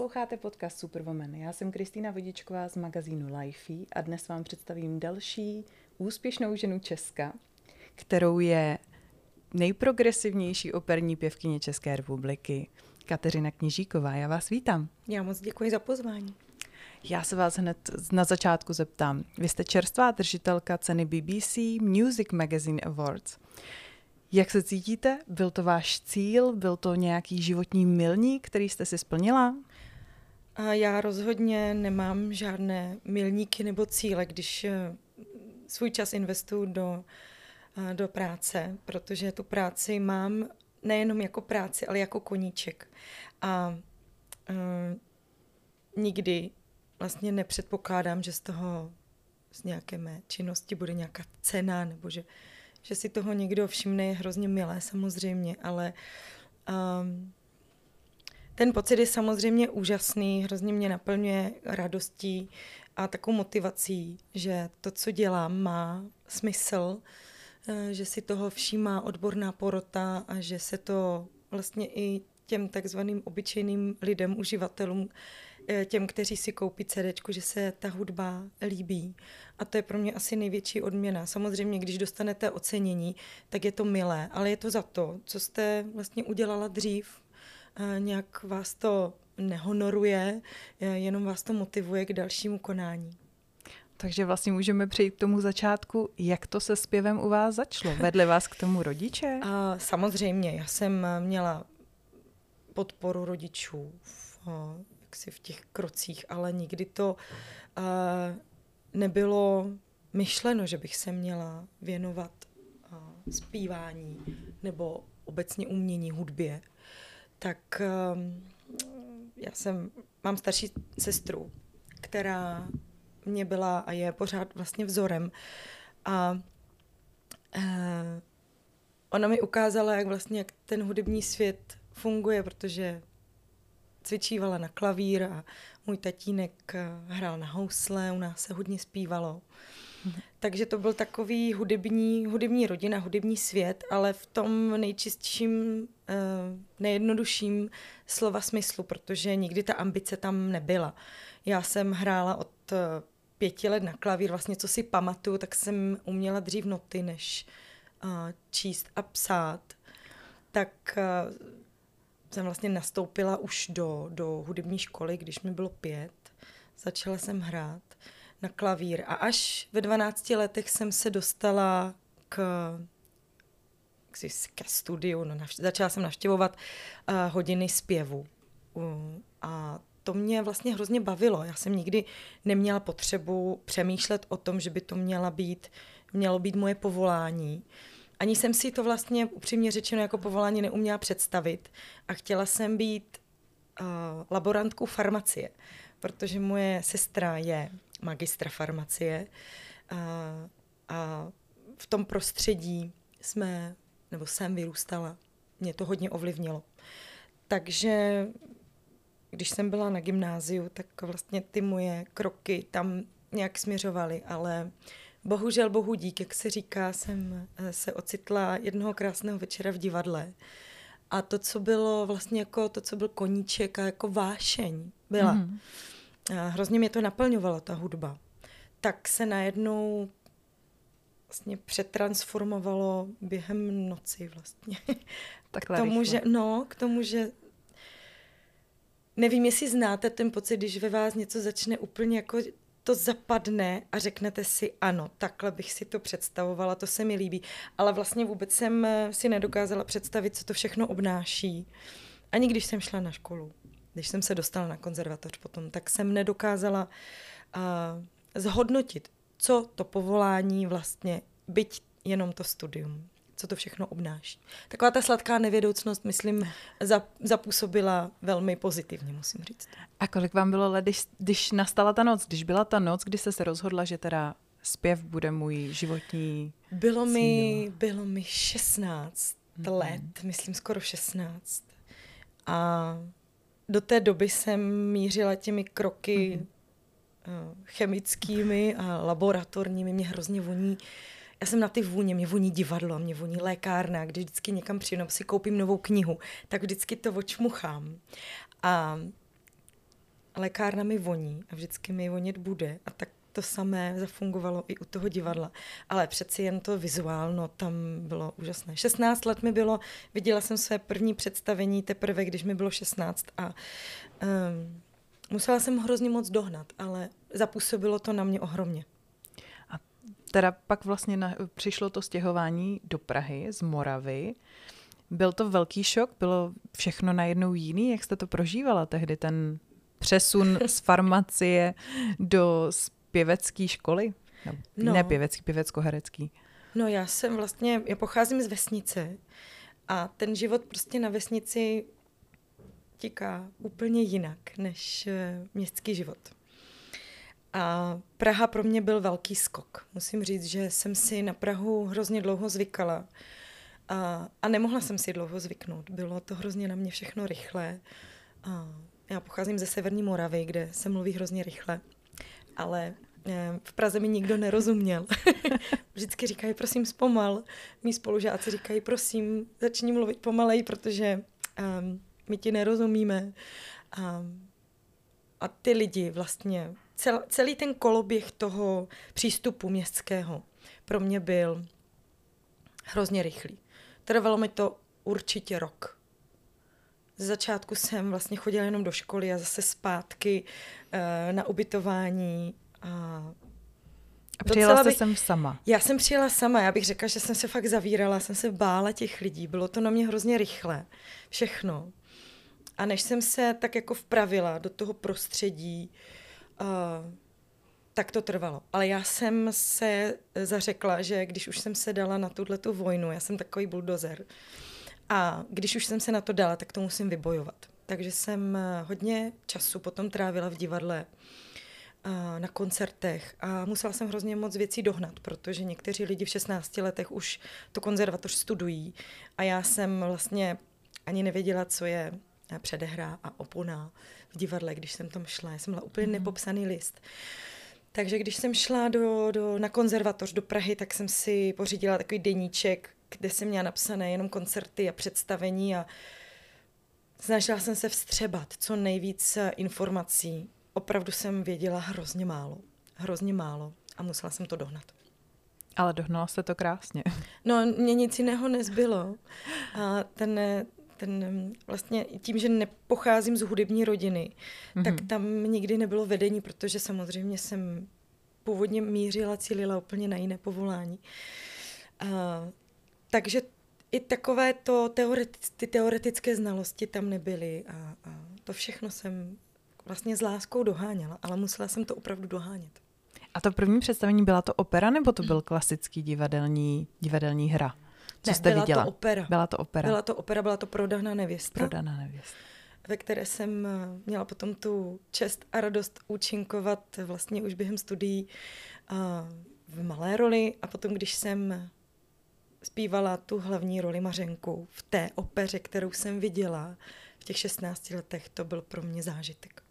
Posloucháte podcast Superwoman. Já jsem Kristýna Vodičková z magazínu Lifey a dnes vám představím další úspěšnou ženu Česka, kterou je nejprogresivnější operní pěvkyně České republiky, Kateřina Kněžíková. Já vás vítám. Já moc děkuji za pozvání. Já se vás hned na začátku zeptám. Vy jste čerstvá držitelka ceny BBC Music Magazine Awards. Jak se cítíte? Byl to váš cíl? Byl to nějaký životní milník, který jste si splnila? A já rozhodně nemám žádné milníky nebo cíle, když eh, svůj čas investuju do, eh, do práce, protože tu práci mám nejenom jako práci, ale jako koníček. A uh, nikdy vlastně nepředpokládám, že z toho, z nějaké mé činnosti bude nějaká cena, nebo že, že si toho někdo všimne, je hrozně milé samozřejmě, ale um, ten pocit je samozřejmě úžasný, hrozně mě naplňuje radostí a takovou motivací, že to, co dělám, má smysl, eh, že si toho všímá odborná porota a že se to vlastně i těm takzvaným obyčejným lidem, uživatelům, eh, těm, kteří si koupí CD, že se ta hudba líbí. A to je pro mě asi největší odměna. Samozřejmě, když dostanete ocenění, tak je to milé, ale je to za to, co jste vlastně udělala dřív. Nějak vás to nehonoruje, eh, jenom vás to motivuje k dalšímu konání. Takže vlastně můžeme přejít k tomu začátku. Jak to se zpěvem u vás začalo? Vedli vás k tomu rodiče? A samozřejmě, já jsem měla podporu rodičů v, jaksi v těch krocích, ale nikdy to uh, nebylo myšleno, že bych se měla věnovat uh, zpívání nebo obecně umění, hudbě. Tak um, já jsem, mám starší sestru, která mě byla a je pořád vlastně vzorem. A uh, ona mi ukázala, jak vlastně jak ten hudební svět funguje, protože cvičívala na klavír a můj tatínek eh, hrál na housle, u nás se hodně zpívalo. Takže to byl takový hudební, hudební rodina, hudební svět, ale v tom nejčistším, eh, nejjednodušším slova smyslu, protože nikdy ta ambice tam nebyla. Já jsem hrála od eh, pěti let na klavír, vlastně co si pamatuju, tak jsem uměla dřív noty, než číst a psát. Tak jsem vlastně nastoupila už do, do hudební školy, když mi bylo pět. Začala jsem hrát na klavír a až ve 12 letech jsem se dostala k ke studiu, no, navš- začala jsem navštěvovat uh, hodiny zpěvu. Uh, a to mě vlastně hrozně bavilo. Já jsem nikdy neměla potřebu přemýšlet o tom, že by to měla být, mělo být moje povolání. Ani jsem si to vlastně upřímně řečeno jako povolání neuměla představit a chtěla jsem být uh, laborantkou farmacie, protože moje sestra je magistra farmacie uh, a v tom prostředí jsme, nebo jsem vyrůstala, mě to hodně ovlivnilo. Takže když jsem byla na gymnáziu, tak vlastně ty moje kroky tam nějak směřovaly, ale Bohužel, bohu dík, jak se říká, jsem eh, se ocitla jednoho krásného večera v divadle. A to, co bylo vlastně jako to, co byl koníček a jako vášeň byla. Mm. A hrozně mě to naplňovalo, ta hudba. Tak se najednou vlastně přetransformovalo během noci vlastně. Takhle k tomu, rychle. že, no, k tomu, že nevím, jestli znáte ten pocit, když ve vás něco začne úplně jako to zapadne a řeknete si, ano, takhle bych si to představovala, to se mi líbí. Ale vlastně vůbec jsem eh, si nedokázala představit, co to všechno obnáší. Ani když jsem šla na školu, když jsem se dostala na konzervatoř potom, tak jsem nedokázala uh, zhodnotit, co to povolání vlastně, byť jenom to studium co to všechno obnáší. Taková ta sladká nevědoucnost, myslím, zapůsobila velmi pozitivně, musím říct. A kolik vám bylo let, když, když nastala ta noc, když byla ta noc, kdy jste se rozhodla, že teda zpěv bude můj životní Bylo cíl. mi, bylo mi 16 mm-hmm. let, myslím skoro 16. A do té doby jsem mířila těmi kroky mm-hmm. chemickými a laboratorními. Mě hrozně voní já jsem na ty vůně, mě voní divadlo, mě voní lékárna, když vždycky někam přijdu, si koupím novou knihu, tak vždycky to očmuchám. A lékárna mi voní a vždycky mi vonět bude a tak to samé zafungovalo i u toho divadla. Ale přeci jen to vizuálno tam bylo úžasné. 16 let mi bylo, viděla jsem své první představení teprve, když mi bylo 16 a um, musela jsem hrozně moc dohnat, ale zapůsobilo to na mě ohromně. A teda pak vlastně na, přišlo to stěhování do Prahy z Moravy. Byl to velký šok? Bylo všechno najednou jiný? Jak jste to prožívala tehdy, ten přesun z farmacie do pěvecké školy? No, no. Ne pěvecký, pěvecko-herecký. No já jsem vlastně, já pocházím z vesnice a ten život prostě na vesnici tiká úplně jinak než eh, městský život. A Praha pro mě byl velký skok. Musím říct, že jsem si na Prahu hrozně dlouho zvykala. A, a nemohla jsem si dlouho zvyknout. Bylo to hrozně na mě všechno rychlé. A já pocházím ze Severní Moravy, kde se mluví hrozně rychle ale eh, v Praze mi nikdo nerozuměl. Vždycky říkají, prosím, zpomal. Mí spolužáci říkají, prosím, začni mluvit pomalej, protože um, my ti nerozumíme. Um, a ty lidi vlastně, cel, celý ten koloběh toho přístupu městského pro mě byl hrozně rychlý. Trvalo mi to určitě rok. Ze začátku jsem vlastně chodila jenom do školy a zase zpátky uh, na ubytování. A a přijela jste sem sama? Já jsem přijela sama, já bych řekla, že jsem se fakt zavírala, jsem se bála těch lidí, bylo to na mě hrozně rychle, všechno. A než jsem se tak jako vpravila do toho prostředí, uh, tak to trvalo. Ale já jsem se zařekla, že když už jsem se dala na tuhle tu vojnu, já jsem takový buldozer, a když už jsem se na to dala, tak to musím vybojovat. Takže jsem eh, hodně času potom trávila v divadle, eh, na koncertech a musela jsem hrozně moc věcí dohnat, protože někteří lidi v 16 letech už to konzervatoř studují a já jsem vlastně ani nevěděla, co je eh, předehra a opona v divadle, když jsem tam šla. Já jsem byla úplně mm. nepopsaný list. Takže když jsem šla do, do, na konzervatoř do Prahy, tak jsem si pořídila takový deníček, kde jsem měla napsané jenom koncerty a představení a snažila jsem se vstřebat co nejvíc informací. Opravdu jsem věděla hrozně málo. Hrozně málo a musela jsem to dohnat. Ale dohnala jste to krásně. No, mě nic jiného nezbylo. A ten, ten vlastně tím, že nepocházím z hudební rodiny, mm-hmm. tak tam nikdy nebylo vedení, protože samozřejmě jsem původně mířila, cílila úplně na jiné povolání. A, takže i takové to teoretic, ty teoretické znalosti tam nebyly a, a to všechno jsem vlastně s láskou doháněla, ale musela jsem to opravdu dohánět. A to první představení byla to opera, nebo to byl klasický divadelní, divadelní hra? Co ne, jste byla viděla? to opera. Byla to opera. Byla to opera, byla to Prodaná nevěsta. Prodaná nevěsta. Ve které jsem eh, měla potom tu čest a radost účinkovat vlastně už během studií eh, v malé roli a potom, když jsem zpívala tu hlavní roli Mařenku v té opeře, kterou jsem viděla v těch 16 letech, to byl pro mě zážitek.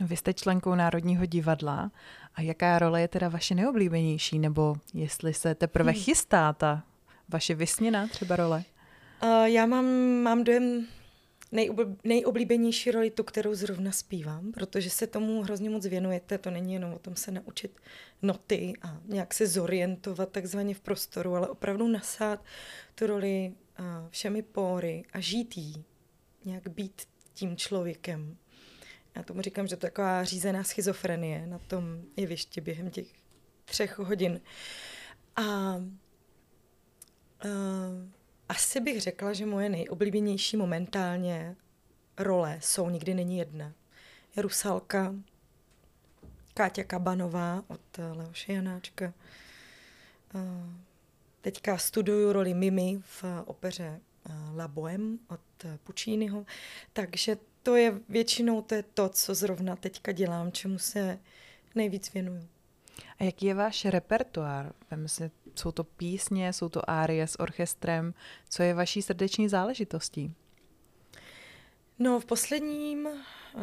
No vy jste členkou Národního divadla a jaká role je teda vaše neoblíbenější, nebo jestli se teprve hmm. chystá ta vaše vysněná třeba role? Uh, já mám, mám dojem, nejoblíbenější roli tu, kterou zrovna zpívám, protože se tomu hrozně moc věnujete. To není jenom o tom se naučit noty a nějak se zorientovat takzvaně v prostoru, ale opravdu nasát tu roli všemi póry a žít jí, nějak být tím člověkem. Já tomu říkám, že to je taková řízená schizofrenie na tom jevišti během těch třech hodin. A, a asi bych řekla, že moje nejoblíbenější momentálně role jsou Nikdy není jedna. Je Rusalka, Káťa Kabanová od Leoše Janáčka. Teďka studuju roli Mimi v opeře La Bohème od Pucciniho, takže to je většinou to, je to, co zrovna teďka dělám, čemu se nejvíc věnuju. A jaký je váš repertoár? Vem si, jsou to písně, jsou to árie s orchestrem. Co je vaší srdeční záležitostí? No v posledním, uh,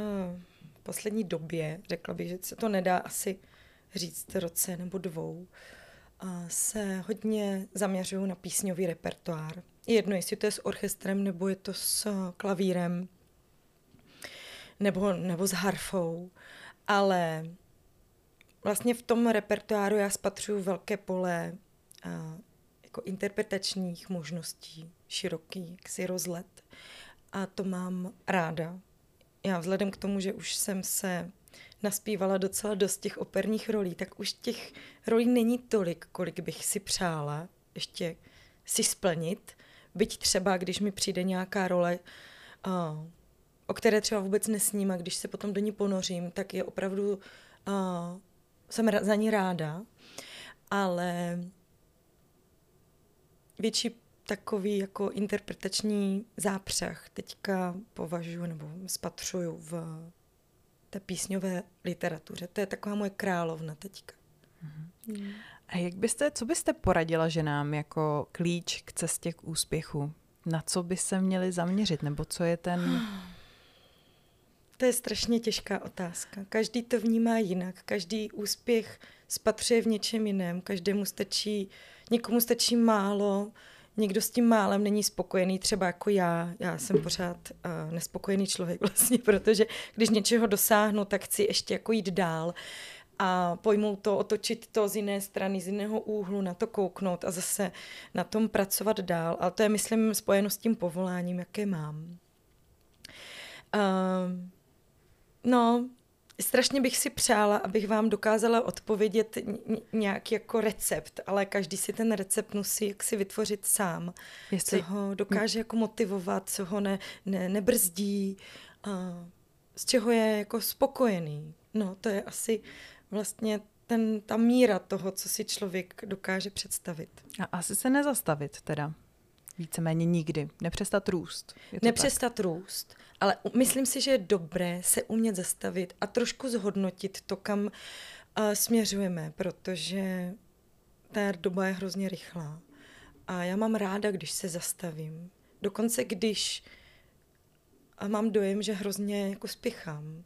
poslední době, řekla bych, že se to nedá asi říct roce nebo dvou, se hodně zaměřuju na písňový repertoár. Jedno, jestli to je s orchestrem nebo je to s klavírem. nebo, nebo s harfou, ale vlastně v tom repertoáru já spatřuju velké pole a, jako interpretačních možností, široký jaksi rozlet. A to mám ráda. Já vzhledem k tomu, že už jsem se naspívala docela dost těch operních rolí, tak už těch rolí není tolik, kolik bych si přála ještě si splnit. Byť třeba, když mi přijde nějaká role, o které třeba vůbec nesním a když se potom do ní ponořím, tak je opravdu, jsem za ní ráda, ale větší takový jako interpretační zápřah teďka považuji nebo spatřuju v té písňové literatuře. To je taková moje královna teďka. Mm. A jak byste, co byste poradila ženám jako klíč k cestě k úspěchu? Na co by se měli zaměřit? Nebo co je ten... To je strašně těžká otázka. Každý to vnímá jinak. Každý úspěch spatřuje v něčem jiném. Každému stačí, někomu stačí málo, někdo s tím málem není spokojený, třeba jako já. Já jsem pořád uh, nespokojený člověk vlastně, protože když něčeho dosáhnu, tak chci ještě jako jít dál a pojmout to, otočit to z jiné strany, z jiného úhlu, na to kouknout a zase na tom pracovat dál. Ale to je, myslím, spojeno s tím povoláním, jaké mám. Uh, no, strašně bych si přála, abych vám dokázala odpovědět nějaký jako recept, ale každý si ten recept musí jaksi vytvořit sám. Jestli... Co ho dokáže jako motivovat, co ho ne, ne, nebrzdí, uh, z čeho je jako spokojený. No, to je asi vlastně ten, ta míra toho, co si člověk dokáže představit. A asi se nezastavit teda. Víceméně nikdy. Nepřestat růst. Nepřestat tak? růst. Ale myslím si, že je dobré se umět zastavit a trošku zhodnotit to, kam uh, směřujeme, protože ta doba je hrozně rychlá. A já mám ráda, když se zastavím. Dokonce když a mám dojem, že hrozně jako spěchám,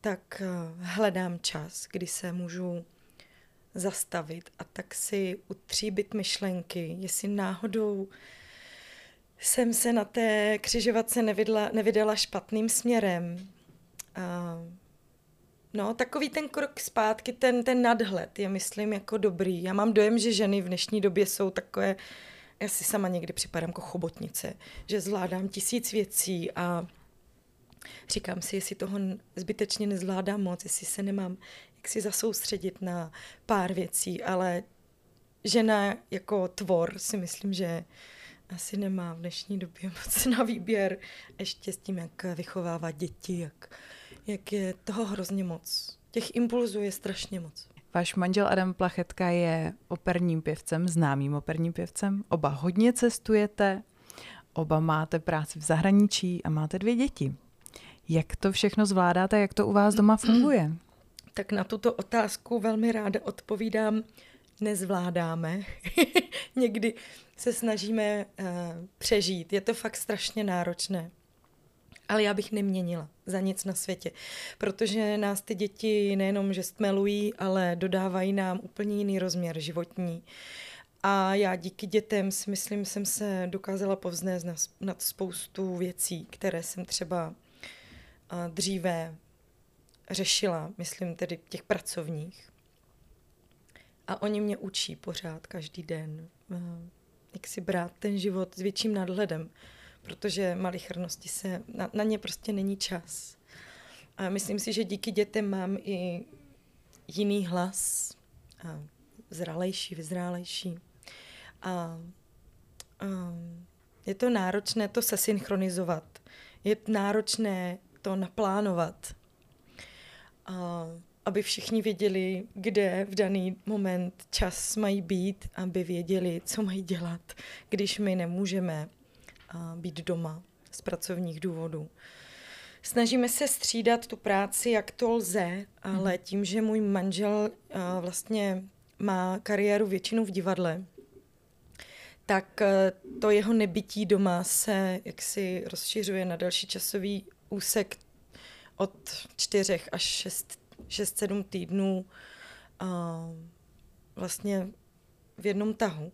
tak uh, hledám čas, kdy se můžu zastavit a tak si utříbit myšlenky, jestli náhodou jsem se na té křižovatce nevidla, nevydala špatným směrem. A, no, takový ten krok zpátky, ten, ten nadhled je, myslím, jako dobrý. Já mám dojem, že ženy v dnešní době jsou takové, já si sama někdy připadám jako chobotnice, že zvládám tisíc věcí a říkám si, jestli toho zbytečně nezvládám moc, jestli se nemám jak si zasoustředit na pár věcí, ale žena jako tvor si myslím, že asi nemá v dnešní době moc na výběr, ještě s tím, jak vychovává děti, jak, jak je toho hrozně moc. Těch impulzů je strašně moc. Váš manžel Adam Plachetka je operním pěvcem, známým operním pěvcem. Oba hodně cestujete, oba máte práci v zahraničí a máte dvě děti. Jak to všechno zvládáte, jak to u vás doma funguje? Tak na tuto otázku velmi ráda odpovídám, nezvládáme. Někdy se snažíme uh, přežít. Je to fakt strašně náročné. Ale já bych neměnila za nic na světě, protože nás ty děti nejenom, že stmelují, ale dodávají nám úplně jiný rozměr životní. A já díky dětem si myslím, jsem se dokázala povznést nad spoustu věcí, které jsem třeba uh, dříve řešila, myslím tedy těch pracovních. A oni mě učí pořád, každý den. Uh, jak si brát ten život s větším nadhledem, protože malichrnosti se, na, na ně prostě není čas. A myslím si, že díky dětem mám i jiný hlas, a zralejší, vyzrálejší. A, a je to náročné to se synchronizovat. Je náročné to naplánovat. A aby všichni věděli, kde v daný moment čas mají být, aby věděli, co mají dělat, když my nemůžeme být doma z pracovních důvodů. Snažíme se střídat tu práci, jak to lze, ale mhm. tím, že můj manžel vlastně má kariéru většinou v divadle, tak e, to jeho nebytí doma se jaksi rozšiřuje na další časový úsek od čtyřech až šest 6-7 týdnů vlastně v jednom tahu.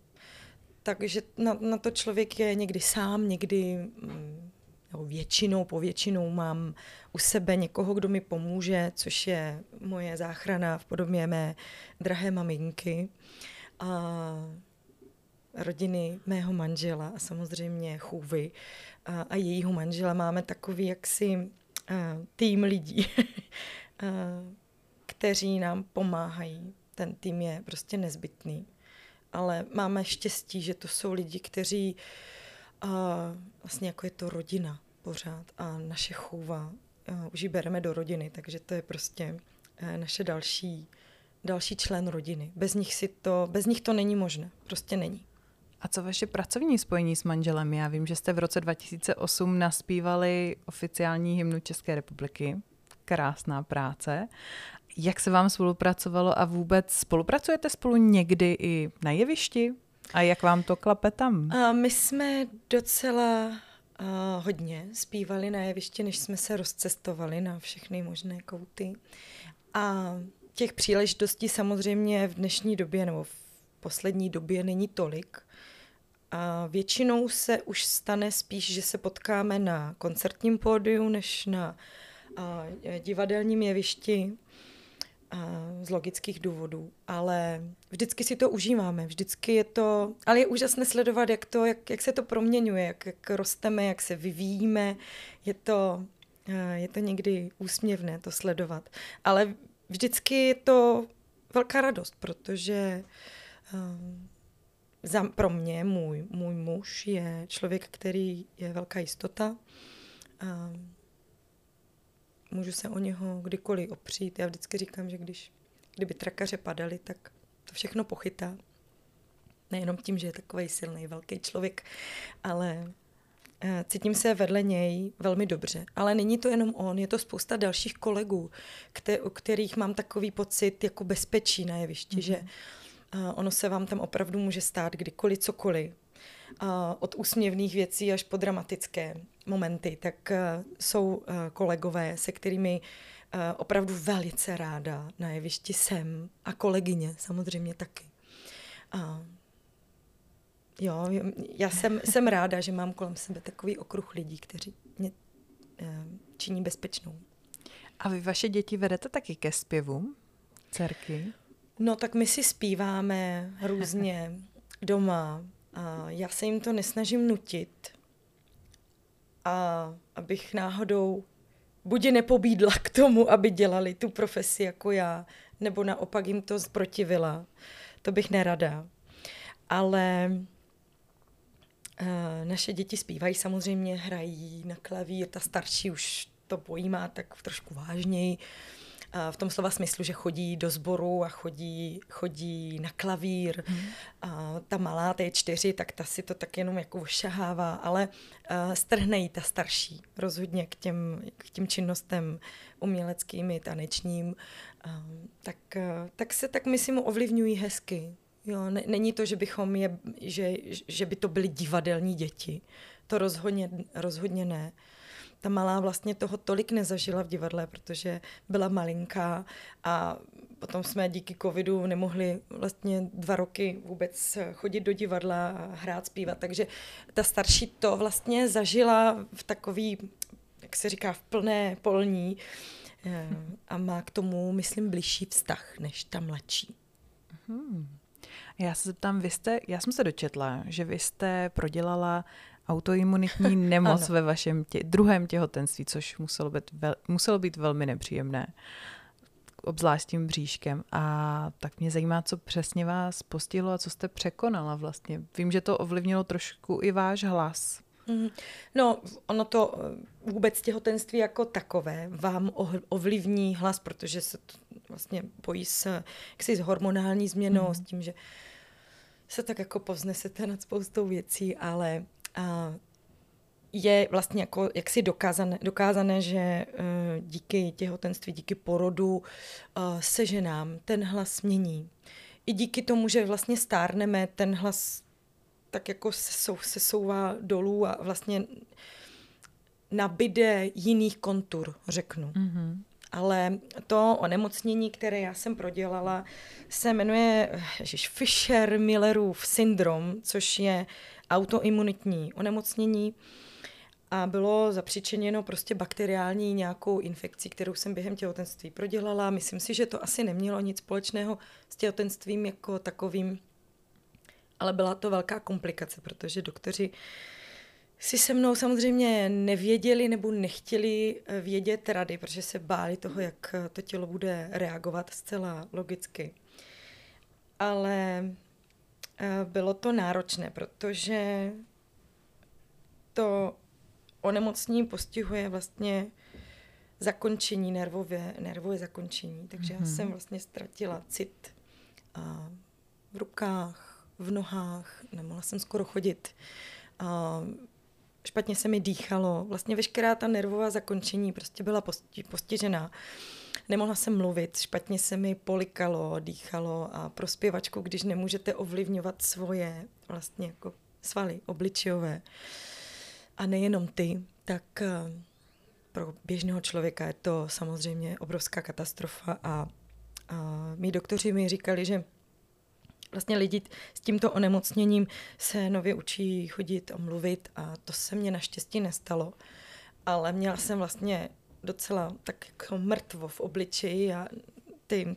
Takže na, na to člověk je někdy sám, někdy mm, nebo většinou, po většinou mám u sebe někoho, kdo mi pomůže, což je moje záchrana v podobě mé drahé maminky a rodiny mého manžela a samozřejmě chůvy a, a jejího manžela. Máme takový jaksi a, tým lidí, a, kteří nám pomáhají. Ten tým je prostě nezbytný. Ale máme štěstí, že to jsou lidi, kteří a, vlastně jako je to rodina pořád a naše chůva už ji bereme do rodiny, takže to je prostě e, naše další, další člen rodiny. Bez nich, si to, bez nich to není možné, prostě není. A co vaše pracovní spojení s manželem? Já vím, že jste v roce 2008 naspívali oficiální hymnu České republiky. Krásná práce. Jak se vám spolupracovalo a vůbec spolupracujete spolu někdy i na jevišti? A jak vám to klape tam? A my jsme docela uh, hodně zpívali na jevišti, než jsme se rozcestovali na všechny možné kouty. A těch příležitostí samozřejmě v dnešní době nebo v poslední době není tolik. A většinou se už stane spíš, že se potkáme na koncertním pódiu, než na a, divadelním jevišti a, z logických důvodů. Ale vždycky si to užíváme, vždycky je to, ale je úžasné sledovat, jak, to, jak, jak se to proměňuje, jak, jak rosteme, jak se vyvíjíme. Je to, je to někdy úsměvné to sledovat. Ale vždycky je to velká radost, protože za, pro mě můj, můj muž je člověk, který je velká jistota. Můžu se o něho kdykoliv opřít. Já vždycky říkám, že když, kdyby trakaře padaly, tak to všechno pochytá. Nejenom tím, že je takový silný, velký člověk, ale eh, cítím se vedle něj velmi dobře. Ale není to jenom on, je to spousta dalších kolegů, kter- u kterých mám takový pocit jako bezpečí na jevišti, mm-hmm. že ono se vám tam opravdu může stát kdykoliv, cokoliv. Od úsměvných věcí až po dramatické momenty, tak e, jsou e, kolegové, se kterými e, opravdu velice ráda na jevišti jsem a kolegyně samozřejmě taky. A jo, já jsem, jsem ráda, že mám kolem sebe takový okruh lidí, kteří mě činí bezpečnou. A vy vaše děti vedete taky ke zpěvu, dcerky? No tak my si zpíváme různě doma. Já se jim to nesnažím nutit. A abych náhodou buď nepobídla k tomu, aby dělali tu profesi jako já, nebo naopak jim to zprotivila. To bych nerada. Ale uh, naše děti zpívají samozřejmě, hrají na klavír, ta starší už to pojímá tak trošku vážněji. Uh, v tom slova smyslu, že chodí do sboru a chodí, chodí na klavír. Hmm. A ta malá, ta je čtyři, tak ta si to tak jenom jako šahává, ale uh, strhne jí ta starší rozhodně k těm, k těm činnostem uměleckým i tanečním. Uh, tak, uh, tak se tak myslím ovlivňují hezky. Jo, ne, není to, že bychom je, že, že by to byly divadelní děti. To rozhodně, rozhodně ne ta malá vlastně toho tolik nezažila v divadle, protože byla malinká a potom jsme díky covidu nemohli vlastně dva roky vůbec chodit do divadla a hrát, zpívat, takže ta starší to vlastně zažila v takový, jak se říká, v plné polní eh, a má k tomu, myslím, bližší vztah než ta mladší. Hmm. Já se zeptám, vy jste, já jsem se dočetla, že vy jste prodělala autoimunitní nemoc ve vašem tě, druhém těhotenství, což muselo být, vel, muselo být velmi nepříjemné, obzvlášť tím bříškem. A tak mě zajímá, co přesně vás postihlo a co jste překonala vlastně. Vím, že to ovlivnilo trošku i váš hlas. Mhm. No, ono to eh, vůbec těhotenství jako takové vám ovlivní hlas, protože se to vlastně pojí s, jaksi s hormonální změnou, mm. s tím, že se tak jako povznesete nad spoustou věcí, ale je vlastně jako jaksi dokázané, dokázané že uh, díky těhotenství, díky porodu uh, se ženám ten hlas mění. I díky tomu, že vlastně stárneme, ten hlas tak jako se, sou, se souvá dolů a vlastně nabide jiných kontur, řeknu. Mm-hmm. Ale to onemocnění, které já jsem prodělala, se jmenuje ježiš, Fischer-Millerův syndrom, což je autoimunitní onemocnění a bylo zapřičeněno prostě bakteriální nějakou infekcí, kterou jsem během těhotenství prodělala. Myslím si, že to asi nemělo nic společného s těhotenstvím jako takovým, ale byla to velká komplikace, protože doktoři si se mnou samozřejmě nevěděli nebo nechtěli eh, vědět rady, protože se báli toho, jak to tělo bude reagovat zcela logicky. Ale bylo to náročné, protože to onemocnění postihuje vlastně zakončení nervové, nervové zakončení. Takže mm-hmm. já mhm. jsem vlastně ztratila cit a v rukách, v nohách, nemohla jsem skoro chodit. A špatně se mi dýchalo. Vlastně veškerá ta nervová zakončení prostě byla posti- postižená. Nemohla jsem mluvit, špatně se mi polikalo, dýchalo a pro zpěvačku, když nemůžete ovlivňovat svoje vlastně jako svaly obličejové a nejenom ty, tak eh, pro běžného člověka je to samozřejmě obrovská katastrofa a, a mý doktoři mi říkali, že vlastně lidi s tímto onemocněním se nově učí chodit a mluvit a to se mně naštěstí nestalo. Ale měla jsem vlastně docela tak jako mrtvo v obličeji a ty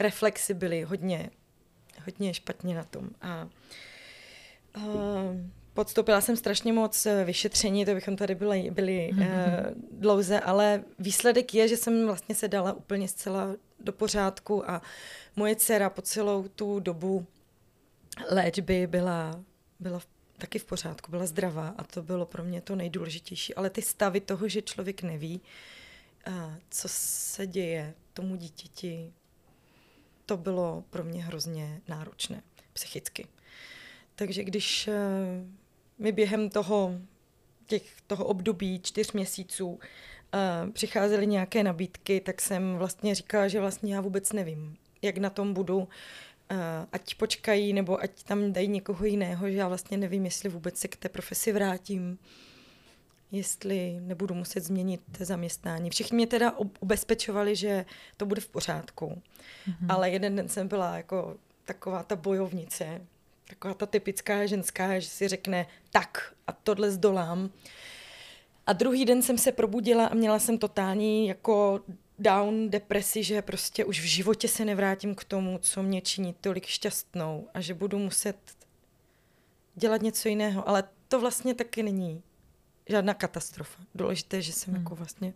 reflexy byly hodně, hodně špatně na tom. A, a podstoupila jsem strašně moc vyšetření, to bychom tady byli, byli mm-hmm. dlouze, ale výsledek je, že jsem vlastně se dala úplně zcela do pořádku a moje dcera po celou tu dobu léčby byla, byla taky v pořádku, byla zdravá a to bylo pro mě to nejdůležitější. Ale ty stavy toho, že člověk neví, co se děje tomu dítěti, to bylo pro mě hrozně náročné psychicky. Takže když eh, mi během toho, těch, toho období čtyř měsíců uh, přicházely nějaké nabídky, tak jsem vlastně říkala, že vlastně já vůbec nevím, jak na tom budu, ať počkají, nebo ať tam dají někoho jiného, že já vlastně nevím, jestli vůbec se k té profesi vrátím, jestli nebudu muset změnit zaměstnání. Všichni mě teda ubezpečovali, že to bude v pořádku, mm-hmm. ale jeden den jsem byla jako taková ta bojovnice, taková ta typická ženská, že si řekne tak a tohle zdolám. A druhý den jsem se probudila a měla jsem totální jako down depresi, že prostě už v životě se nevrátím k tomu, co mě činí tolik šťastnou a že budu muset dělat něco jiného. Ale to vlastně taky není žádná katastrofa. Důležité, že jsem hmm. jako vlastně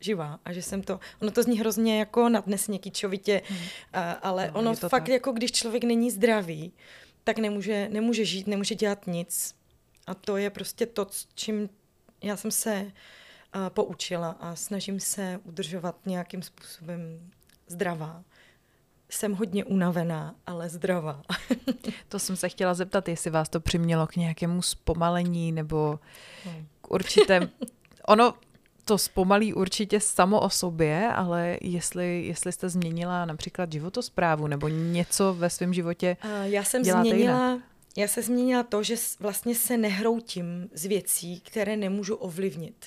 živá a že jsem to, ono to zní hrozně jako nadnesně kýčovitě, hmm. a, ale no, ono fakt tak. jako když člověk není zdravý, tak nemůže, nemůže žít, nemůže dělat nic. A to je prostě to, čím já jsem se uh, poučila a snažím se udržovat nějakým způsobem zdravá. Jsem hodně unavená, ale zdravá. to jsem se chtěla zeptat, jestli vás to přimělo k nějakému zpomalení nebo no. k určitém... Ono to zpomalí určitě samo o sobě, ale jestli, jestli jste změnila například životosprávu nebo něco ve svém životě Já jsem změnila jinak. Já se změnila to, že vlastně se nehroutím z věcí, které nemůžu ovlivnit.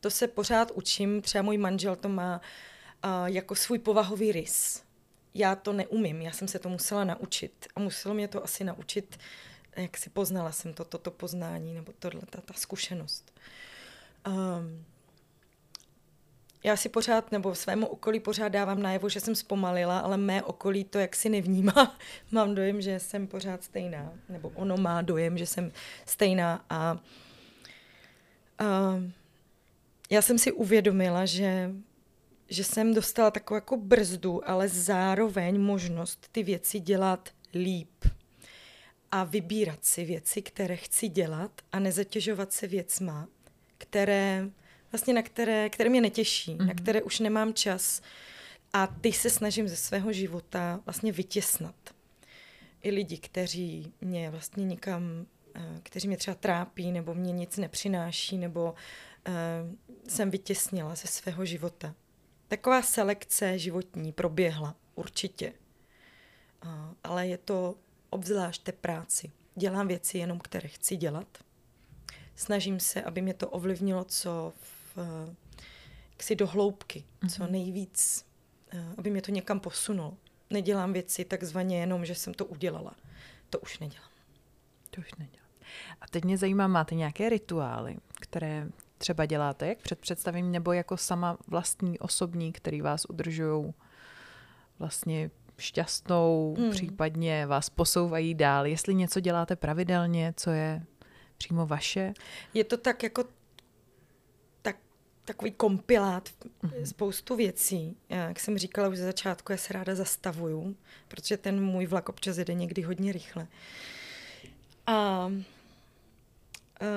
To se pořád učím, třeba můj manžel to má uh, jako svůj povahový rys. Já to neumím, já jsem se to musela naučit a muselo mě to asi naučit, jak si poznala jsem to, toto poznání nebo tohle, ta, ta zkušenost. Um, já si pořád, nebo svému okolí pořád dávám najevo, že jsem zpomalila, ale mé okolí to jaksi nevnímá. Mám dojem, že jsem pořád stejná, nebo ono má dojem, že jsem stejná a, a já jsem si uvědomila, že, že jsem dostala takovou jako brzdu, ale zároveň možnost ty věci dělat líp a vybírat si věci, které chci dělat a nezatěžovat se věcma, které vlastně na které, které mě netěší, mm-hmm. na mhm. které už nemám čas a ty se snažím ze svého života vlastně vytěsnat. I lidi, kteří mě vlastně nikam, eh, kteří mě třeba trápí nebo mě nic nepřináší nebo jsem vytěsnila ze svého života. Taková selekce životní proběhla, určitě. Uh, ale je to obzvlášť té práci. Dělám věci jenom, které chci dělat. Snažím se, aby mě to ovlivnilo co v Eh, jaksi do hloubky, mm-hmm. co mhm. nejvíc, eh, aby mě to někam posunulo. Nedělám věci takzvaně jenom, že jsem to udělala. To už nedělám. To už nedělám. A teď mě zajímá, máte nějaké rituály, které třeba děláte jak před představením, nebo jako sama vlastní osobní, který vás udržují vlastně šťastnou, hmm. případně vás posouvají dál. Jestli něco děláte pravidelně, co je přímo vaše? Je to tak jako tak, takový kompilát mm-hmm. spoustu věcí. Jak jsem říkala už ze začátku, já se ráda zastavuju, protože ten můj vlak občas jede někdy hodně rychle. A Uh,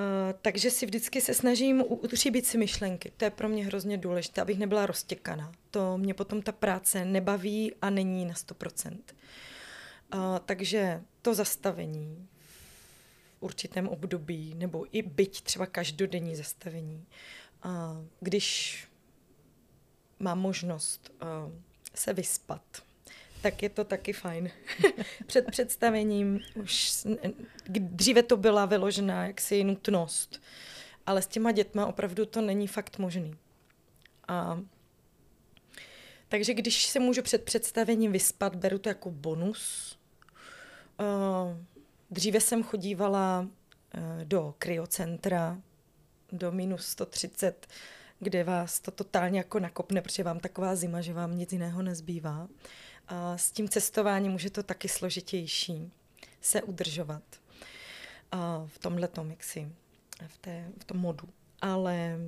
takže si vždycky se snažím utříbit si myšlenky. To je pro mě hrozně důležité, abych nebyla roztěkaná. To mě potom ta práce nebaví a není na 100%. Uh, takže to zastavení v určitém období, nebo i byť třeba každodenní zastavení. Uh, když mám možnost uh, se vyspat, tak je to taky fajn. Před představením už dříve to byla vyložená jaksi nutnost, ale s těma dětma opravdu to není fakt možný. A takže když se můžu před představením vyspat, beru to jako bonus. Dříve jsem chodívala e, do kryocentra, do minus 130, kde vás to totálně jako nakopne, protože vám taková zima, že vám nic jiného nezbývá. S tím cestováním už je to taky složitější se udržovat a v tomhle si, v, té, v tom modu. Ale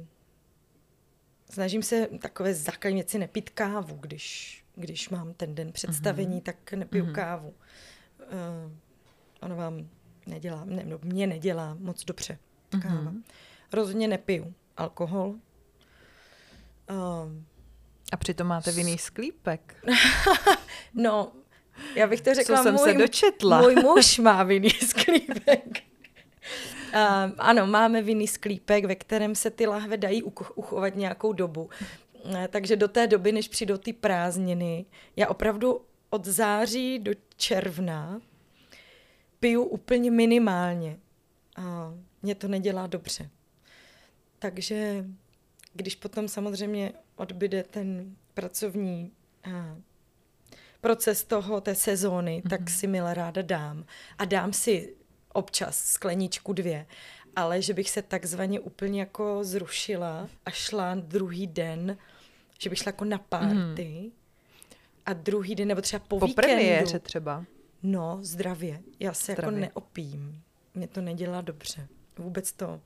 snažím se takové základní věci nepít kávu, když, když mám ten den představení, mm-hmm. tak nepiju mm-hmm. kávu. Uh, ono vám nedělá, ne, no, mě nedělá moc dobře káva. Mm-hmm. Rozhodně nepiju alkohol. Uh, a přitom máte vinný sklípek. no, já bych to řekla, Co jsem můj, se dočetla. můj muž má vinný sklípek. Uh, ano, máme vinný sklípek, ve kterém se ty lahve dají uchovat nějakou dobu. Uh, takže do té doby, než přijdou ty prázdniny, já opravdu od září do června piju úplně minimálně. A mě to nedělá dobře. Takže když potom samozřejmě odbyde ten pracovní a, proces toho, té sezóny, mm-hmm. tak mhm. si milé ráda dám. A dám si občas skleničku dvě, ale že bych se takzvaně úplně jako zrušila a šla druhý den, že bych šla jako na párty mm. a druhý den, nebo třeba po, po víkendu. premiéře třeba. No, zdravě. Já se jako zdravě. jako neopím. Mě to nedělá dobře. Vůbec to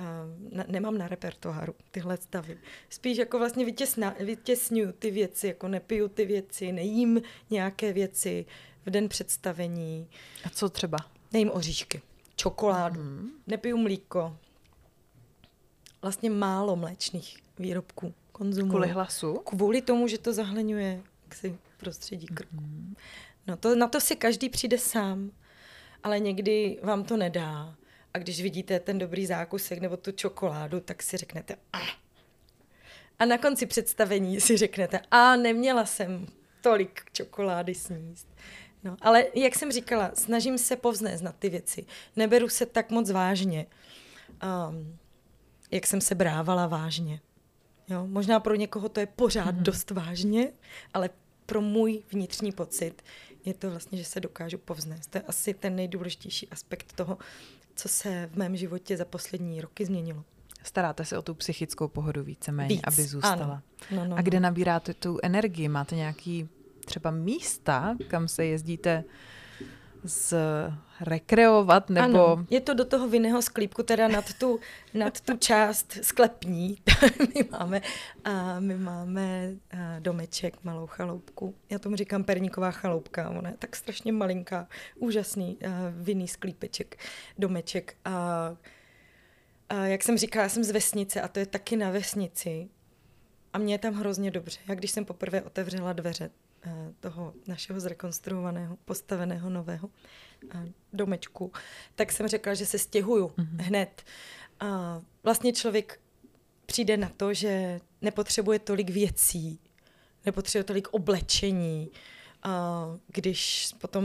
uh, nemám na repertoáru tyhle stavy. Spíš jako vlastně vytěsna, vytěsňuju ty věci, jako nepiju ty věci, nejím nějaké věci v den představení. A co třeba? Nejím oříšky, čokoládu, mm. nepiju mlíko. Vlastně málo mléčných výrobků konzumuji. Kvůli hlasu? Kvůli tomu, že to zahleňuje si prostředí krku. Mm. No to, na to si každý přijde sám, ale někdy vám to nedá. A když vidíte ten dobrý zákusek nebo tu čokoládu, tak si řeknete ah. A na konci představení si řeknete a neměla jsem tolik čokolády sníst. No, ale jak jsem říkala, snažím se povznést na ty věci. Neberu se tak moc vážně, um, jak jsem se brávala vážně. Jo? Možná pro někoho to je pořád mm-hmm. dost vážně, ale pro můj vnitřní pocit je to vlastně, že se dokážu povznést. To je asi ten nejdůležitější aspekt toho, co se v mém životě za poslední roky změnilo. Staráte se o tu psychickou pohodu víceméně, Víc, aby zůstala. Ano. No, no, a kde no. nabíráte tu energii? Máte nějaký třeba místa, kam se jezdíte zrekreovat, nebo... Ano, je to do toho vinného sklípku, teda nad tu, nad tu část sklepní. my máme, a my máme domeček, malou chaloupku. Já tomu říkám perníková chaloupka, ona je tak strašně malinká, úžasný vinný sklípeček, domeček. A, a jak jsem říkala, já jsem z vesnice a to je taky na vesnici. A mě je tam hrozně dobře. Jak když jsem poprvé otevřela dveře, toho našeho zrekonstruovaného, postaveného nového eh, domečku, tak jsem řekla, že se stěhuju mm-hmm. hned. A vlastně člověk přijde na to, že nepotřebuje tolik věcí, nepotřebuje tolik oblečení. A když potom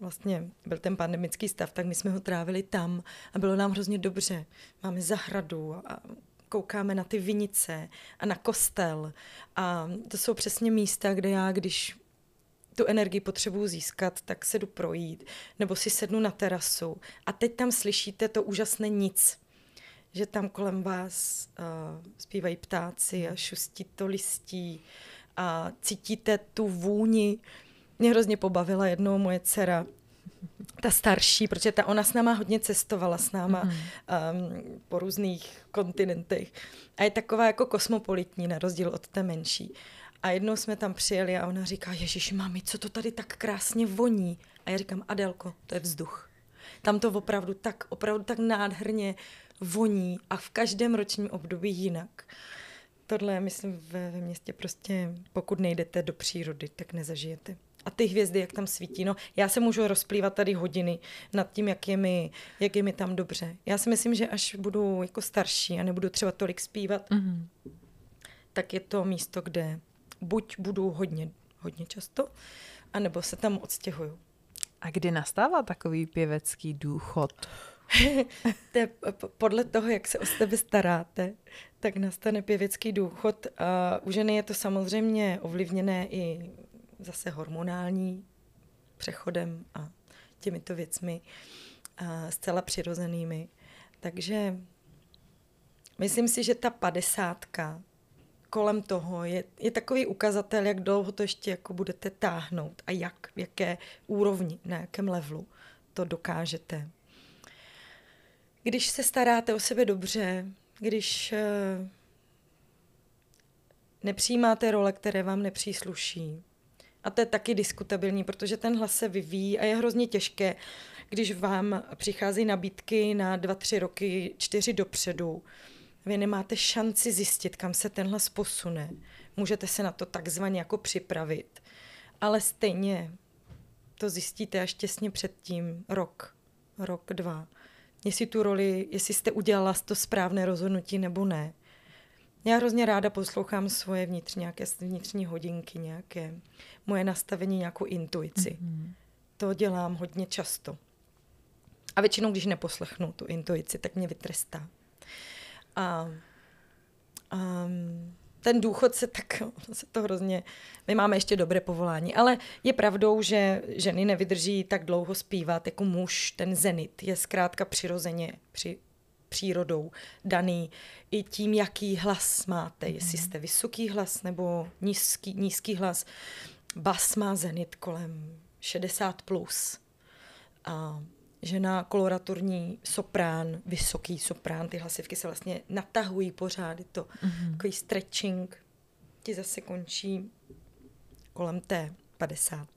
vlastně byl ten pandemický stav, tak my jsme ho trávili tam a bylo nám hrozně dobře. Máme zahradu a koukáme na ty vinice a na kostel. A to jsou přesně místa, kde já, když tu energii potřebuju získat, tak se jdu projít, nebo si sednu na terasu a teď tam slyšíte to úžasné nic, že tam kolem vás uh, zpívají ptáci a šustí to listí a cítíte tu vůni. Mě hrozně pobavila jednou moje dcera, ta starší, protože ta ona s náma hodně cestovala s náma mm-hmm. um, po různých kontinentech a je taková jako kosmopolitní na rozdíl od té menší. A jednou jsme tam přijeli a ona říká, Ježíš, mami, co to tady tak krásně voní? A já říkám, Adelko, to je vzduch. Tam to opravdu tak, opravdu tak nádherně voní a v každém ročním období jinak. Tohle, myslím, ve, ve městě prostě, pokud nejdete do přírody, tak nezažijete. A ty hvězdy, jak tam svítí. No, já se můžu rozplývat tady hodiny nad tím, jak je mi, jak je mi tam dobře. Já si myslím, že až budu jako starší a nebudu třeba tolik zpívat, mm-hmm. tak je to místo, kde buď budu hodně, hodně často, anebo se tam odstěhuju. A kdy nastává takový pěvecký důchod? to je podle toho, jak se o sebe staráte, tak nastane pěvecký důchod. A u ženy je to samozřejmě ovlivněné i zase hormonální přechodem a těmito věcmi a zcela přirozenými. Takže myslím si, že ta padesátka kolem toho je, je takový ukazatel, jak dlouho to ještě jako budete táhnout a jak, v jaké úrovni, na jakém levelu to dokážete. Když se staráte o sebe dobře, když uh, nepřijímáte role, které vám nepřísluší, a to je taky diskutabilní, protože ten hlas se vyvíjí a je hrozně těžké, když vám přichází nabídky na dva, tři roky, čtyři dopředu, vy nemáte šanci zjistit, kam se ten hlas posune. Můžete se na to takzvaně jako připravit. Ale stejně to zjistíte až těsně předtím, rok, rok, dva. Jestli tu roli, jestli jste udělala to správné rozhodnutí nebo ne. Já hrozně ráda poslouchám svoje vnitřní, nějaké vnitřní hodinky, nějaké moje nastavení, nějakou intuici. Mm-hmm. To dělám hodně často. A většinou, když neposlechnu tu intuici, tak mě vytrestá. A um, ten důchod se tak, se to hrozně, my máme ještě dobré povolání, ale je pravdou, že ženy nevydrží tak dlouho zpívat jako muž, ten zenit je zkrátka přirozeně při, přírodou daný i tím, jaký hlas máte, jestli jste vysoký hlas nebo nízký, nízký hlas. Bas má zenit kolem 60+. Plus. A žena koloraturní soprán, vysoký soprán, ty hlasivky se vlastně natahují pořád, je to mm-hmm. takový stretching, ti zase končí kolem té 50,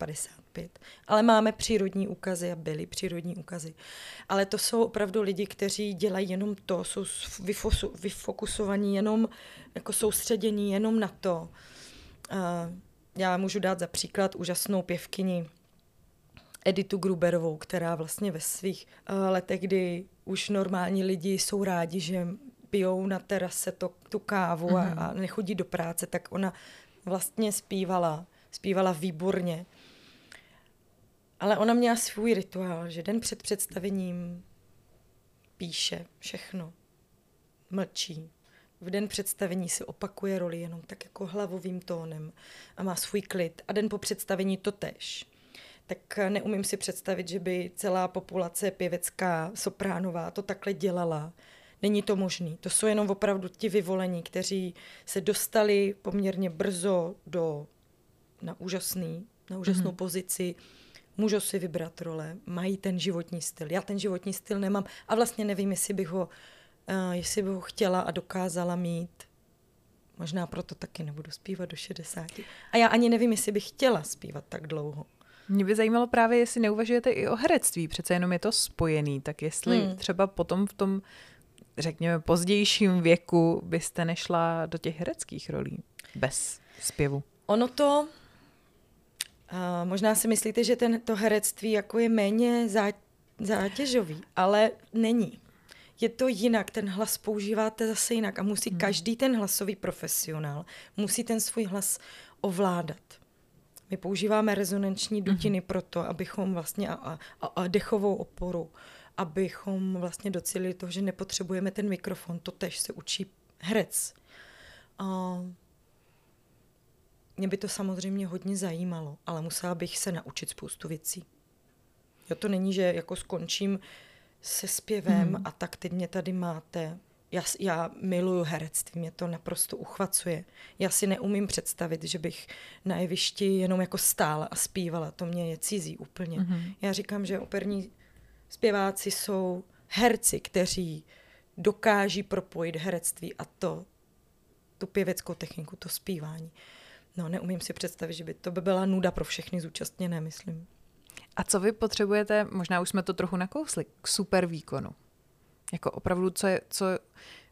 55. Ale máme přírodní ukazy a byly přírodní ukazy. Ale to jsou opravdu lidi, kteří dělají jenom to, jsou vyfosu, vyfokusovaní, jenom jako soustředění jenom na to. Já můžu dát za příklad úžasnou pěvkyni Editu Gruberovou, která vlastně ve svých uh, letech, kdy už normální lidi jsou rádi, že pijou na terase to, tu kávu a, mhm. a nechodí do práce, tak ona vlastně zpívala, zpívala výborně. Ale ona měla svůj rituál, že den před představením píše všechno, mlčí. V den představení si opakuje roli jenom tak jako hlavovým tónem a má svůj klid. A den po představení to tež tak neumím si představit, že by celá populace pěvecká, sopránová to takhle dělala. Není to možný. To jsou jenom opravdu ti vyvolení, kteří se dostali poměrně brzo do, na, úžasný, na úžasnou mm-hmm. pozici, můžou si vybrat role, mají ten životní styl. Já ten životní styl nemám a vlastně nevím, jestli bych ho, uh, jestli bych ho chtěla a dokázala mít. Možná proto taky nebudu zpívat do 60. A já ani nevím, jestli bych chtěla zpívat tak dlouho. Mě by zajímalo právě, jestli neuvažujete i o herectví, přece jenom je to spojený, tak jestli hmm. třeba potom v tom, řekněme, pozdějším věku byste nešla do těch hereckých rolí bez zpěvu. Ono to, uh, možná si myslíte, že ten, to herectví jako je méně zá, zátěžový, ale není. Je to jinak, ten hlas používáte zase jinak a musí hmm. každý ten hlasový profesionál, musí ten svůj hlas ovládat. My používáme rezonanční dutiny mm-hmm. proto, abychom vlastně a, a, a dechovou oporu, abychom vlastně docílili toho, že nepotřebujeme ten mikrofon. To tež se učí herec. A mě by to samozřejmě hodně zajímalo, ale musela bych se naučit spoustu věcí. Jo, to není, že jako skončím se zpěvem hmm. a tak teď mě tady máte. Já, já miluju herectví, mě to naprosto uchvacuje. Já si neumím představit, že bych na jevišti jenom jako stála a zpívala. To mě je cizí úplně. Hmm. Já říkám, že operní zpěváci jsou herci, kteří dokáží propojit herectví a to, tu pěveckou techniku, to zpívání. No, neumím si představit, že by to by byla nuda pro všechny zúčastněné, myslím. A co vy potřebujete, možná už jsme to trochu nakousli, k super výkonu? Jako opravdu, co je, co,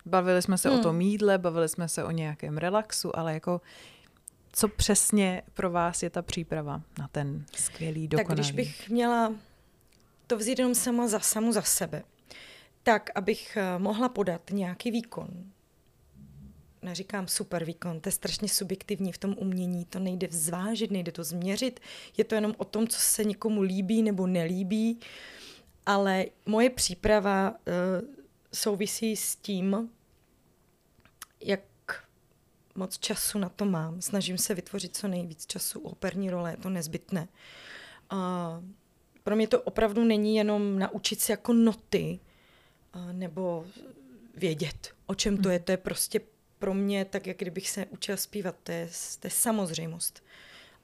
bavili jsme se hmm. o tom jídle, bavili jsme se o nějakém relaxu, ale jako co přesně pro vás je ta příprava na ten skvělý dokonalý? Tak když bych měla to vzít jenom sama za samu za sebe, tak abych eh, mohla podat nějaký výkon, neříkám super výkon, to je strašně subjektivní v tom umění, to nejde zvážit, nejde to změřit, je to jenom o tom, co se někomu líbí nebo nelíbí, ale moje příprava uh, souvisí s tím, jak moc času na to mám. Snažím se vytvořit co nejvíc času. U operní role je to nezbytné. Uh, pro mě to opravdu není jenom naučit se jako noty, uh, nebo vědět, o čem to je. To je prostě pro mě tak, jak kdybych se učila zpívat, to je, to je samozřejmost.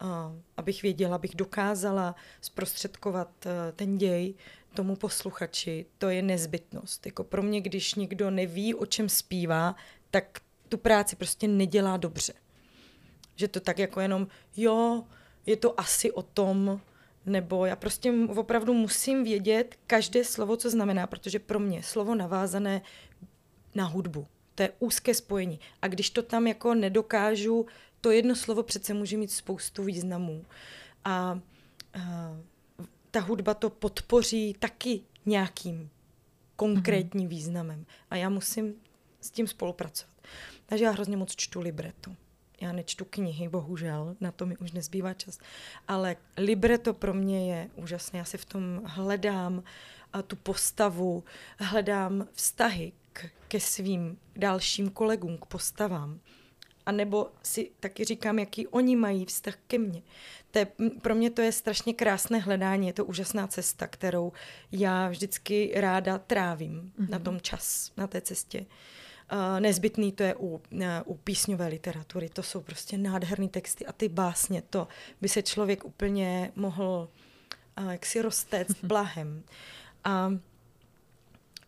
Uh, abych věděla, abych dokázala zprostředkovat uh, ten děj tomu posluchači, to je nezbytnost. Jako pro mě, když někdo neví, o čem zpívá, tak tu práci prostě nedělá dobře. Že to tak jako jenom, jo, je to asi o tom, nebo já prostě opravdu musím vědět každé slovo, co znamená, protože pro mě slovo navázané na hudbu, to je úzké spojení. A když to tam jako nedokážu, to jedno slovo přece může mít spoustu významů. A, a ta hudba to podpoří taky nějakým konkrétním mm-hmm. významem. A já musím s tím spolupracovat. Takže já hrozně moc čtu libreto. Já nečtu knihy, bohužel, na to mi už nezbývá čas. Ale libreto pro mě je úžasné. Já si v tom hledám tu postavu, hledám vztahy k, ke svým dalším kolegům, k postavám. A nebo si taky říkám, jaký oni mají vztah ke mně. To je, pro mě to je strašně krásné hledání, je to úžasná cesta, kterou já vždycky ráda trávím mm-hmm. na tom čas, na té cestě. Uh, nezbytný to je u, uh, u písňové literatury, to jsou prostě nádherné texty a ty básně, to by se člověk úplně mohl uh, jaksi roztéct blahem. A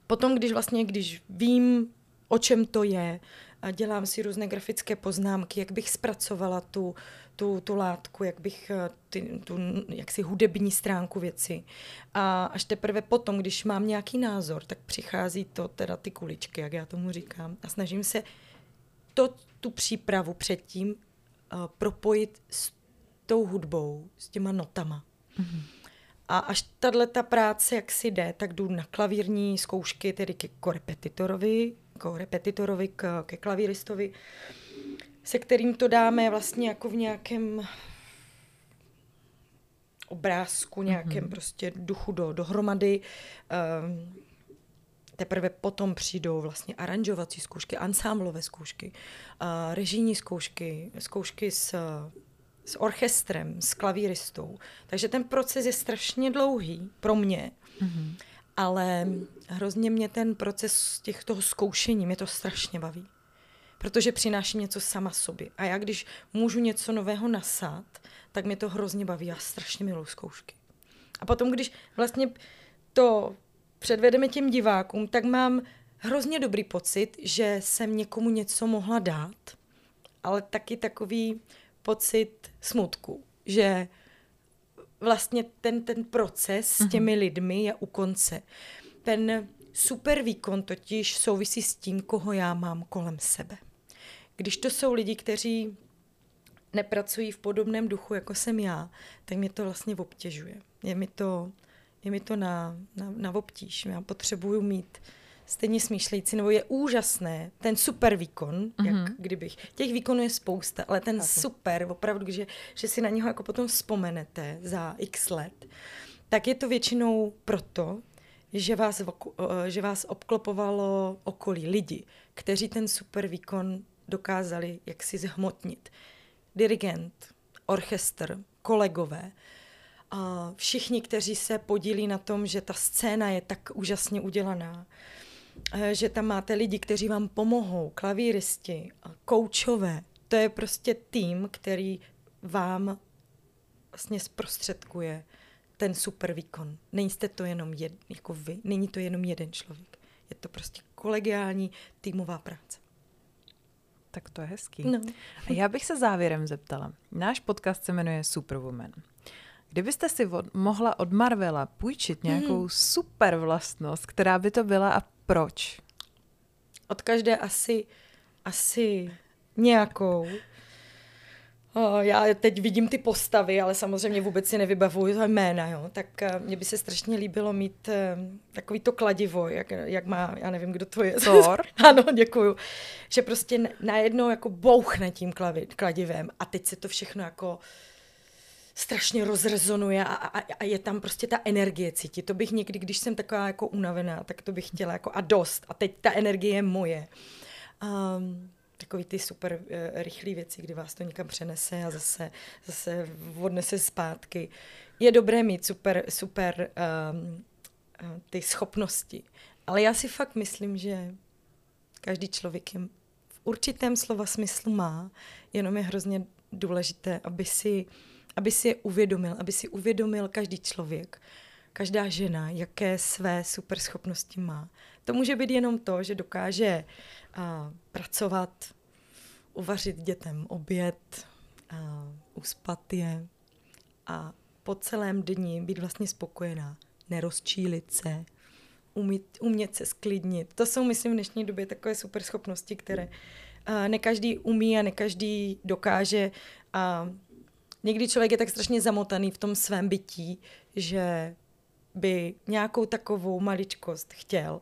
potom, když vlastně, když vím, o čem to je, a dělám si různé grafické poznámky, jak bych zpracovala tu, tu, tu látku, jak bych eh, ty, tu jaksi hudební stránku věci. A až teprve potom, když mám nějaký názor, tak přichází to teda ty kuličky, jak já tomu říkám. A snažím se to, tu přípravu předtím uh, propojit s tou hudbou, s těma notama. Mm-hmm. A až tahle ta práce, jak si jde, tak jdu na klavírní zkoušky, tedy ke korepetitorovi, jako repetitorovi, k, ke klavíristovi, se kterým to dáme vlastně jako v nějakém obrázku, nějakém mm-hmm. prostě duchu do, dohromady. Um, teprve potom přijdou vlastně aranžovací zkoušky, ansámblové zkoušky, uh, režijní zkoušky, zkoušky s s orchestrem, s klavíristou. Takže ten proces je strašně dlouhý pro mě, mm-hmm. ale hrozně mě ten proces těch toho zkoušení, mě to strašně baví. Protože přináší něco sama sobě. A já když můžu něco nového nasát, tak mě to hrozně baví. Já strašně miluji zkoušky. A potom, když vlastně to předvedeme těm divákům, tak mám hrozně dobrý pocit, že jsem někomu něco mohla dát, ale taky takový pocit smutku, že vlastně ten, ten proces s těmi mhm. lidmi je u konce. Ten super výkon totiž souvisí s tím, koho já mám kolem sebe. Když to jsou lidi, kteří nepracují v podobném duchu, jako jsem já, tak mě to vlastně obtěžuje. Je mi to, je mi to na, na, na obtíž. Já potřebuju mít uh, stejně smýšlející, nebo je úžasné, ten super výkon, mm-hmm. jak mhm. kdybych. Těch výkonů je spousta, ale ten Chápu. super, opravdu, že, že si na něho jako potom vzpomenete za x let, tak je to většinou proto, že vás, že vás obklopovalo okolí lidi, kteří ten super výkon dokázali jaksi zhmotnit. dirigent, orchestr, kolegové, a všichni, kteří se podílí na tom, že ta scéna je tak úžasně udělaná, že tam máte lidi, kteří vám pomohou, klavíristi, koučové. To je prostě tým, který vám vlastně zprostředkuje ten super výkon. Nejste to jenom jed, jako vy, není to jenom jeden člověk. Je to prostě kolegiální týmová práce. Tak to je hezký. No. A já bych se závěrem zeptala. Náš podcast se jmenuje Superwoman. Kdybyste si od, mohla od Marvela půjčit nějakou hmm. super vlastnost, která by to byla a proč? Od každé asi, asi nějakou. Já teď vidím ty postavy, ale samozřejmě vůbec si nevybavuju jména, jo. tak uh, mně by se strašně líbilo mít uh, takový to kladivo, jak, jak má, já nevím, kdo to je. Thor? ano, děkuju. Že prostě najednou jako bouchne tím kladivem a teď se to všechno jako strašně rozrezonuje a, a, a je tam prostě ta energie cítit. To bych někdy, když jsem taková jako unavená, tak to bych chtěla jako a dost. A teď ta energie je moje. Um, takový ty super uh, rychlé věci, kdy vás to někam přenese a zase, zase odnese zpátky. Je dobré mít super, super um, uh, ty schopnosti. Ale já si fakt myslím, že každý člověk je v určitém slova smyslu má, jenom je hrozně důležité, aby si, aby si je uvědomil, aby si uvědomil každý člověk, každá žena, jaké své super schopnosti má. To může být jenom to, že dokáže a, pracovat, uvařit dětem oběd, a, uspat je a po celém dni být vlastně spokojená, nerozčílit se, umít, umět se sklidnit. To jsou, myslím, v dnešní době takové super schopnosti, které a, ne každý umí a ne každý dokáže. A někdy člověk je tak strašně zamotaný v tom svém bytí, že by nějakou takovou maličkost chtěl.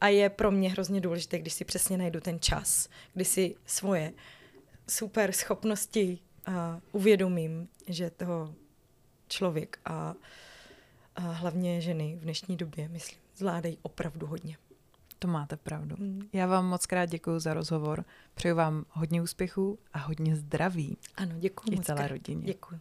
A je pro mě hrozně důležité, když si přesně najdu ten čas, kdy si svoje super schopnosti a uvědomím, že toho člověk a, a hlavně ženy v dnešní době, myslím, zvládají opravdu hodně. To máte pravdu. Hmm. Já vám moc krát děkuji za rozhovor. Přeju vám hodně úspěchů a hodně zdraví. Ano, děkuji I celé rodině. Děkuji.